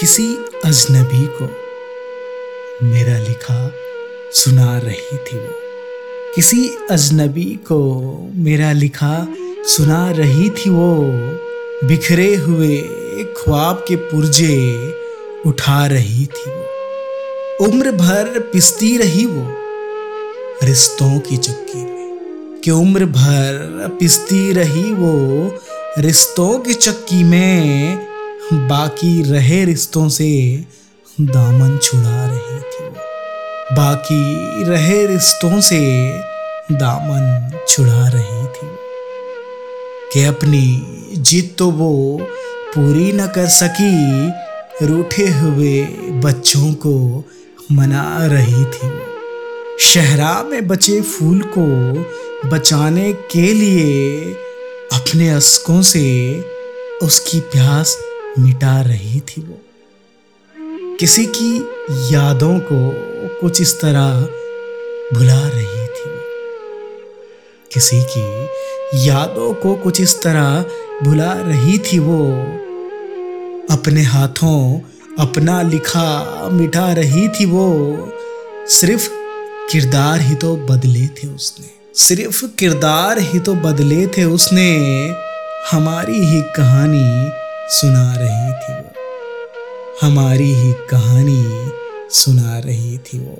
किसी अजनबी को मेरा लिखा सुना रही थी वो। किसी अजनबी को मेरा लिखा सुना रही थी वो। बिखरे हुए ख्वाब के पुर्जे उठा रही थी वो। उम्र भर पिसती रही वो रिश्तों की चक्की में। कि उम्र भर पिसती रही वो रिश्तों की चक्की में बाकी रहे रिश्तों से दामन छुड़ा रही थी वो। बाकी रहे रिश्तों से दामन छुड़ा रही थी कि अपनी जीत तो वो पूरी न कर सकी, रूठे हुए बच्चों को मना रही थी शहरा में बचे फूल को बचाने के लिए अपने अस्कों से उसकी प्यास मिटा रही थी वो। किसी की यादों को कुछ इस तरह भुला रही थी किसी की यादों को कुछ इस तरह भुला रही थी वो। अपने हाथों अपना लिखा मिटा रही थी वो। सिर्फ़ किरदार ही तो बदले थे उसने। सिर्फ़ किरदार ही तो बदले थे उसने। हमारी ही कहानी सुना रही थी वो। हमारी ही कहानी सुना रही थी वो।